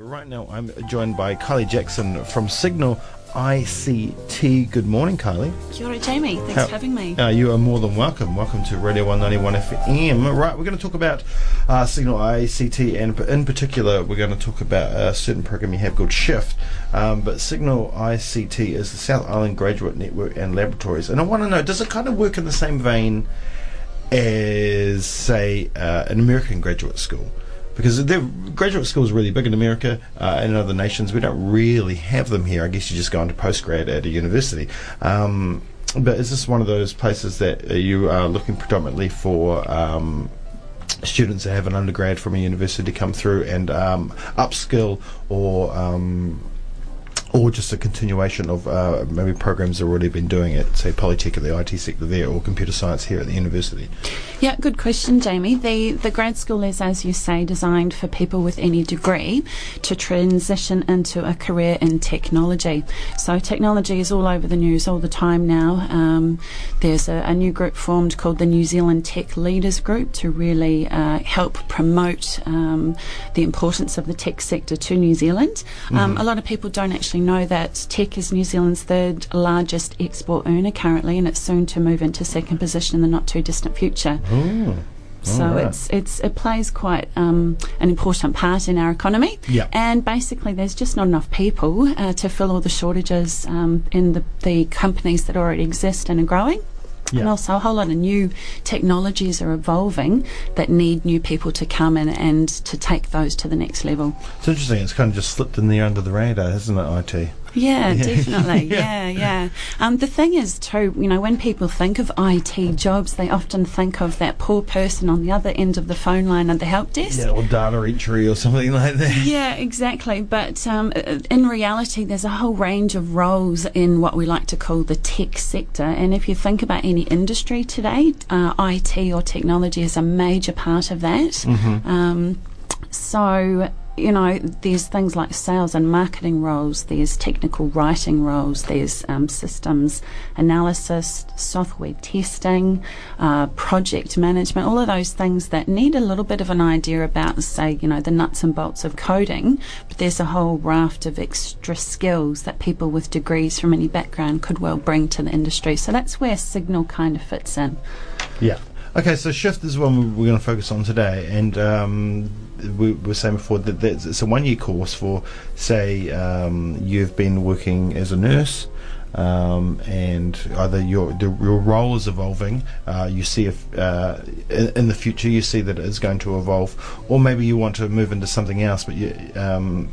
Right now, I'm joined by Kylie Jackson from Signal ICT. Good morning, Kylie. Kia ora, Jamie. Thanks How- for having me. Uh, you are more than welcome. Welcome to Radio 191 FM. Right, we're going to talk about uh, Signal ICT, and in particular, we're going to talk about a certain program you have called Shift. Um, but Signal ICT is the South Island Graduate Network and Laboratories. And I want to know, does it kind of work in the same vein as, say, uh, an American graduate school? Because graduate school is really big in America uh, and in other nations. We don't really have them here. I guess you just go into postgrad at a university. Um, but is this one of those places that you are looking predominantly for um, students that have an undergrad from a university to come through and um, upskill or um, or just a continuation of uh, maybe programs that have already been doing it, say Polytech at the IT sector there, or computer science here at the university? Yeah, good question, Jamie. The the grad school is, as you say, designed for people with any degree to transition into a career in technology. So technology is all over the news all the time now. Um, there's a, a new group formed called the New Zealand Tech Leaders Group to really uh, help promote um, the importance of the tech sector to New Zealand. Um, a lot of people don't actually know that tech is New Zealand's third largest export earner currently, and it's soon to move into second position in the not too distant future. Oh. So Alright. it's it's it plays quite um, an important part in our economy. Yeah. And basically, there's just not enough people uh, to fill all the shortages um, in the the companies that already exist and are growing. Yeah. And also, a whole lot of new technologies are evolving that need new people to come in and to take those to the next level. It's interesting. It's kind of just slipped in there under the radar, hasn't it? IT. Yeah, definitely. Yeah. yeah. Um, the thing is, too, you know, when people think of IT jobs, they often think of that poor person on the other end of the phone line at the help desk. Yeah, or data entry or something like that. Yeah, exactly. But um, uh, in reality, there's a whole range of roles in what we like to call the tech sector. And if you think about any industry today, uh, IT or technology is a major part of that. Um, so, you know, there's things like sales and marketing roles, there's technical writing roles, there's um, systems analysis, software testing, uh, project management, all of those things that need a little bit of an idea about, say, you know, the nuts and bolts of coding. But there's a whole raft of extra skills that people with degrees from any background could well bring to the industry. So that's where Signal kind of fits in. Yeah. Okay, so shift is one we're going to focus on today, and um, we were saying before that it's a one-year course for, say, um, you've been working as a nurse, um, and either your your role is evolving, uh, you see if uh, in, in the future you see that it is going to evolve, or maybe you want to move into something else, but you, um,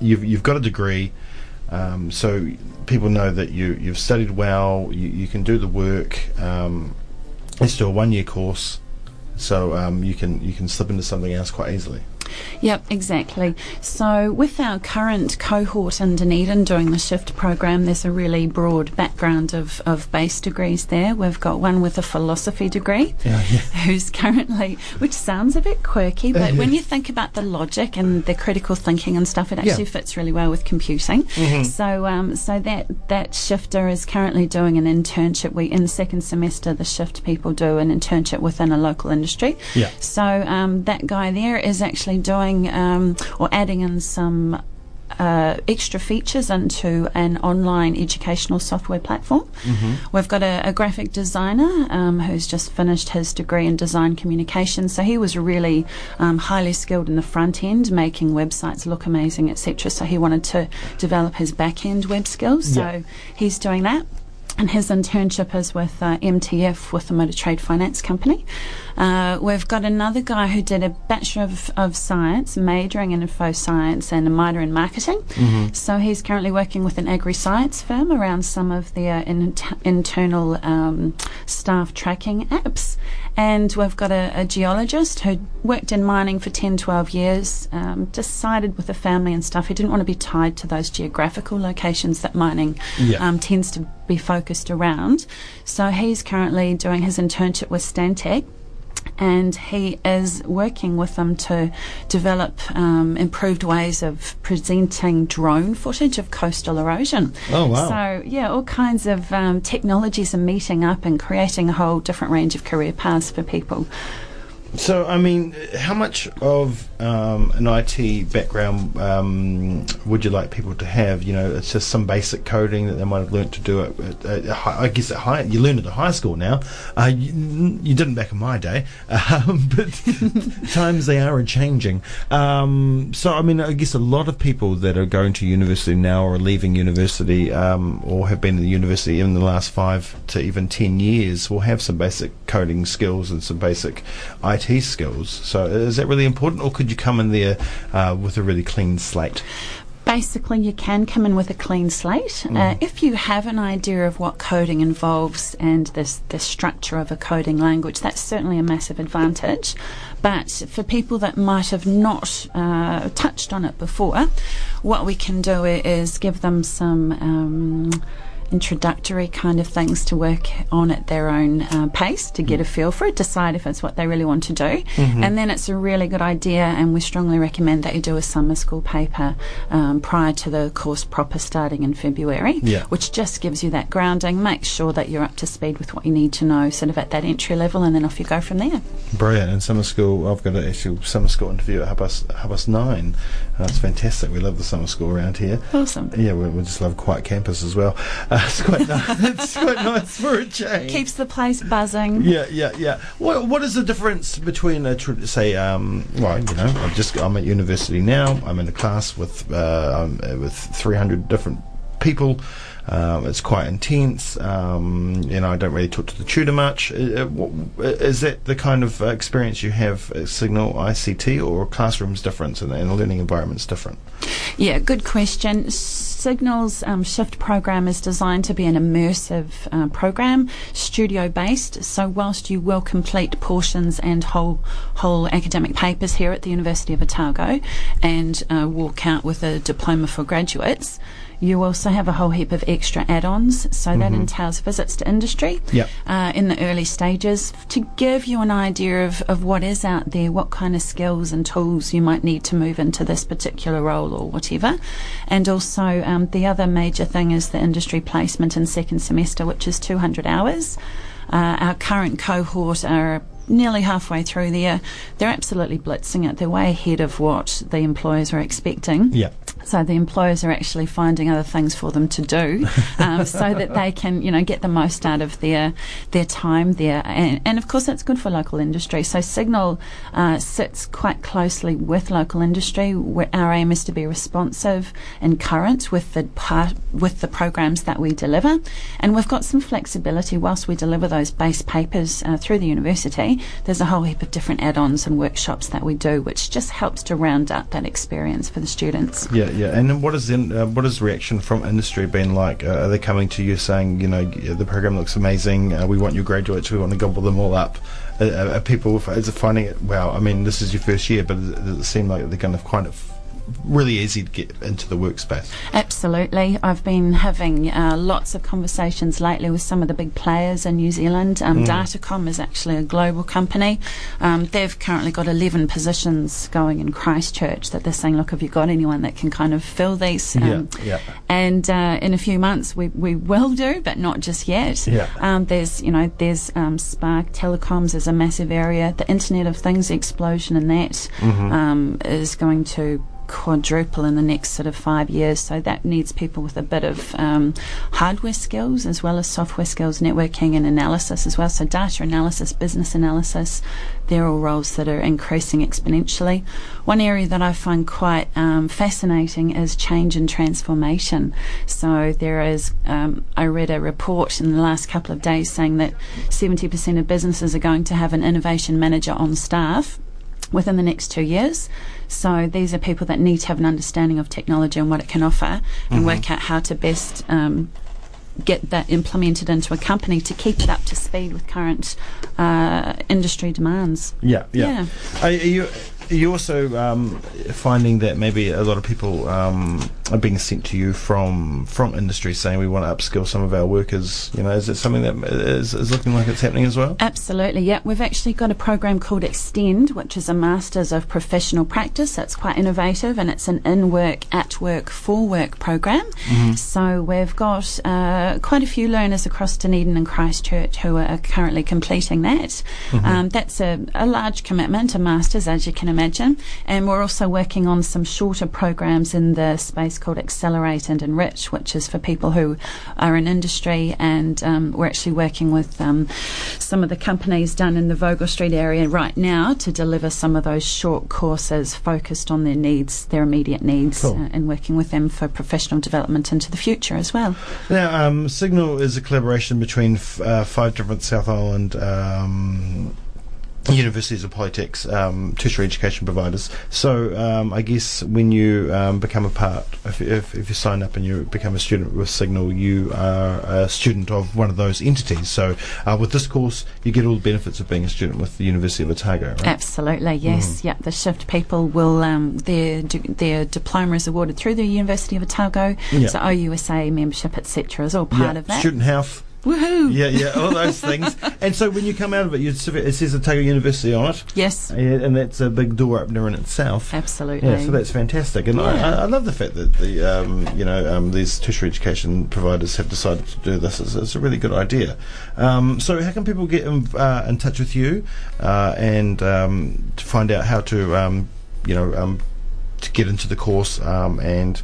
you've you've got a degree. Um, so people know that you you've studied well, you, you can do the work. Um, it's still a one year course, so um, you can you can slip into something else quite easily. Yep, exactly. So, with our current cohort in Dunedin doing the shift program, there's a really broad background of, of base degrees there. We've got one with a philosophy degree Yeah, yeah. who's currently, which sounds a bit quirky, but when you think about the logic and the critical thinking and stuff, it actually Yeah. fits really well with computing. So, um, so that that shifter is currently doing an internship. We in the second semester, the shift people do an internship within a local industry. Yeah. So um, that guy there is actually doing um, or adding in some. Uh, extra features into an online educational software platform. We've got a, a graphic designer um, who's just finished his degree in design communication. So he was really um, highly skilled in the front end, making websites look amazing, etc. So he wanted to develop his back end web skills. So Yeah. he's doing that. And his internship is with uh, MTF, with the Motor Trade Finance Company. Uh, we've got another guy who did a Bachelor of, of Science, majoring in info science, and a minor in marketing. So he's currently working with an agri science firm around some of their in, internal um, staff tracking apps. And we've got a, a geologist who worked in mining for 10, 12 years, um, decided with the family and stuff, he didn't want to be tied to those geographical locations that mining Yeah. um, tends to be focused around. So he's currently doing his internship with Stantec. And he is working with them to develop um, improved ways of presenting drone footage of coastal erosion. Oh, wow. So, yeah, all kinds of um, technologies are meeting up and creating a whole different range of career paths for people. So, I mean, how much of um, an IT background um, would you like people to have? You know, it's just some basic coding that they might have learnt to do it. At, at, I guess at high, you learn it at high school now. Uh, you, you, didn't back in my day, um, but times they are changing. Um, so, I mean, I guess a lot of people that are going to university now or leaving university um, or have been in the university in the last five to even ten years will have some basic coding skills and some basic IT IT skills. So is that really important, or could you come in there uh, with a really clean slate? basically you can come in with a clean slate. Mm. Uh, if you have an idea of what coding involves and this the structure of a coding language, that's certainly a massive advantage. But for people that might have not uh, touched on it before, what we can do is give them some. Um, introductory kind of things to work on at their own uh, pace to get a feel for it, decide if it's what they really want to do. Mm-hmm. And then it's a really good idea, and we strongly recommend that you do a summer school paper um, prior to the course proper starting in February, yeah. which just gives you that grounding, makes sure that you're up to speed with what you need to know sort of at that entry level, and then off you go from there. Brilliant. And summer school, I've got an actual summer school interview at half past, nine. That's fantastic. We love the summer school around here. Awesome. Yeah, we, we just love quiet campus as well. Uh, it's quite nice. it's quite nice for a change. Keeps the place buzzing. Yeah, yeah, yeah. What What is the difference between a say, um, well, you know, I'm just I'm at university now. I'm in a class with uh, with 300 different people. Um, it's quite intense. Um, you know, I don't really talk to the tutor much. Uh, uh is that the kind of uh, experience you have at Signal ICT, or classrooms different and, and the learning environment's different? Yeah, good question. Signal's um, Shift program is designed to be an immersive uh, program, studio based. So, whilst you will complete portions and whole whole academic papers here at the University of Otago and uh, walk out with a diploma for graduates, you also have a whole heap of extra add-ons. So mm-hmm. that entails visits to industry yep. uh, in the early stages to give you an idea of, of what is out there, what kind of skills and tools you might need to move into this particular role or whatever. And also um, the other major thing is the industry placement in second semester, which is 200 hours. Uh, our current cohort are nearly halfway through there. They're absolutely blitzing it. They're way ahead of what the employers are expecting. Yeah. So the employers are actually finding other things for them to do, um, so that they can, you know, get the most out of their their time there. And, and of course, that's good for local industry. So Signal uh, sits quite closely with local industry. Our aim is to be responsive and current with the part with the programs that we deliver, and we've got some flexibility whilst we deliver those base papers uh, through the university. There's a whole heap of different add-ons and workshops that we do, which just helps to round out that experience for the students. Yeah, yeah. And what is the uh, what is reaction from industry been like? Uh, are they coming to you saying, you know, the program looks amazing. Uh, we want your graduates. We want to gobble them all up. are people is it finding it? Wow. I mean, this is your first year, but does it seem like they're kind of kind of really easy to get into the workspace. Absolutely. I've been having uh, lots of conversations lately with some of the big players in New Zealand. Um, mm. Datacom is actually a global company. Um, they've currently got 11 positions going in Christchurch that they're saying, look, have you got anyone that can kind of fill these? Um, yeah, yeah. And uh, in a few months, we, we will do, but not just yet. Yeah. Um, there's, you know, there's um, Spark Telecoms is a massive area. The Internet of Things explosion in that mm-hmm. Um, is going to quadruple in the next sort of five years. So that needs people with a bit of um, hardware skills as well as software skills, networking and analysis as well. So data analysis, business analysis, they're all roles that are increasing exponentially. One area that I find quite um, fascinating is change and transformation. So there is, um, I read a report in the last couple of days saying that 70% of businesses are going to have an innovation manager on staff within the next two years. So these are people that need to have an understanding of technology and what it can offer and mm-hmm. work out how to best um, get that implemented into a company to keep it up to speed with current uh, industry demands. Yeah, yeah. yeah. Are, you are you also um, finding that maybe a lot of people um, are being sent to you from from industry saying we want to upskill some of our workers. You know, is it something that is, is looking like it's happening as well? Absolutely, yeah. We've actually got a program called Extend, which is a Masters of Professional Practice. It's quite innovative and it's an in work, at work, for work program. Mm-hmm. So we've got uh, quite a few learners across Dunedin and Christchurch who are currently completing that. Mm-hmm. Um, that's a, a large commitment, a Masters, as you can imagine. And we're also working on some shorter programs in the space called Accelerate and Enrich, which is for people who are in industry. And um, we're actually working with um, some of the companies down in the Vogel Street area right now to deliver some of those short courses focused on their needs, their immediate needs, cool. uh, and working with them for professional development into the future as well. Now, um, Signal is a collaboration between f- uh, five different South Island um, universities or polytechs, um, tertiary education providers. So um, I guess when you um, become a part, if, if, if, you sign up and you become a student with Signal, you are a student of one of those entities. So uh, with this course, you get all the benefits of being a student with the University of Otago. Right? Absolutely, yes. Mm. Yep. The shift people will um, their their diploma is awarded through the University of Otago. Yep. So OUSA membership, etc., is all part of that. Student health Woohoo! Yeah, yeah, all those things. And so when you come out of it, you, it says Otago University on it. Yes. And that's a big door opener in itself. Absolutely. Yeah, so that's fantastic. And yeah. I, I, love the fact that the um, you know um, these tertiary education providers have decided to do this. It's, it's a really good idea. Um, so how can people get in, uh, in touch with you uh, and um, to find out how to um, you know um, to get into the course and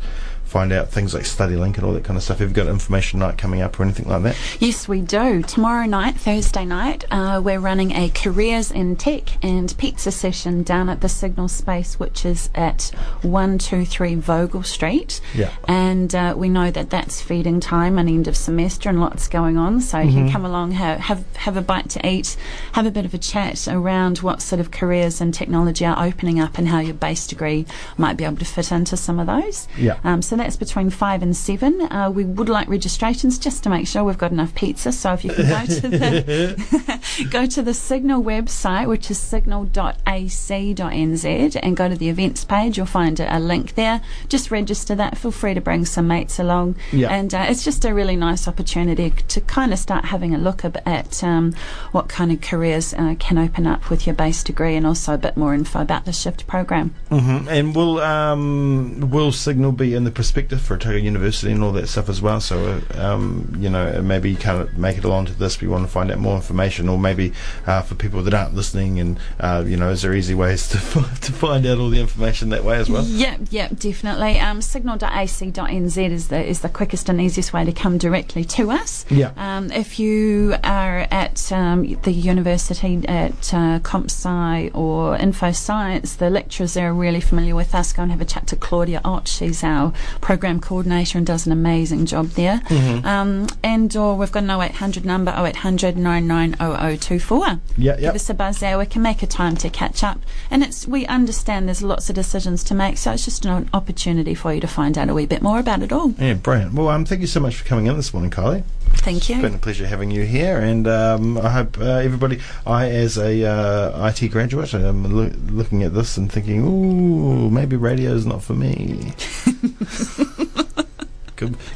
find out things like StudyLink and all that kind of stuff? Have you got information night coming up or anything like that? Yes, we do. Tomorrow night, Thursday night, uh, we're running a Careers in Tech and Pizza session down at the Signal Space, which is at 123 Vogel Street. Yeah. And uh, we know that that's feeding time and end of semester and lots going on. So mm-hmm. you can come along, have, have, have a bite to eat, have a bit of a chat around what sort of careers and technology are opening up and how your base degree might be able to fit into some of those. Yeah. Um, so that's between five and seven. Uh, we would like registrations just to make sure we've got enough pizza. So if you can go to the go to the Signal website, which is signal.ac.nz, and go to the events page, you'll find a, a link there. Just register that. Feel free to bring some mates along, yeah. and uh, it's just a really nice opportunity to kind of start having a look at um, what kind of careers uh, can open up with your base degree, and also a bit more info about the shift program. Mm-hmm. And will um, will Signal be in the perspective for Otago University and all that stuff as well. So, um, you know, maybe you can't make it along to this, but you want to find out more information, or maybe uh, for people that aren't listening, and uh, you know, is there easy ways to to find out all the information that way as well? Yep, yep, definitely. Um, signal.ac.nz is the is the quickest and easiest way to come directly to us. Yeah. Um, if you are at um, the university at uh, CompSci or Info Science, the lecturers there are really familiar with us. Go and have a chat to Claudia Ott. She's our program coordinator and does an amazing job there. Mm-hmm. Um, and or we've got an 0800 number 0800 990024. Yeah, yeah. Give us a buzz there. We can make a time to catch up. And it's we understand there's lots of decisions to make, so it's just an opportunity for you to find out a wee bit more about it all. Yeah, brilliant. Well, um, thank you so much for coming in this morning, Kylie. Thank you. It's been a pleasure having you here, and um, I hope uh, everybody. I, as a uh, IT graduate, am lo- looking at this and thinking, "Ooh, maybe radio is not for me."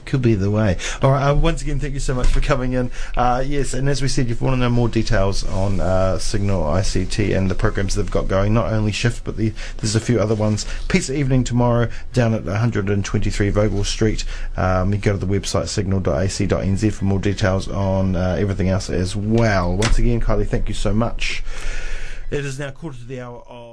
could be the way. All right. Uh, once again, thank you so much for coming in. Uh, yes, and as we said, if you want to know more details on uh, Signal ICT and the programs they've got going, not only Shift, but the, there's a few other ones. Pizza evening tomorrow down at 123 Vogel Street. Um, you go to the website signal.ac.nz for more details on uh, everything else as well. Once again, Kylie, thank you so much. It is now quarter to the hour of.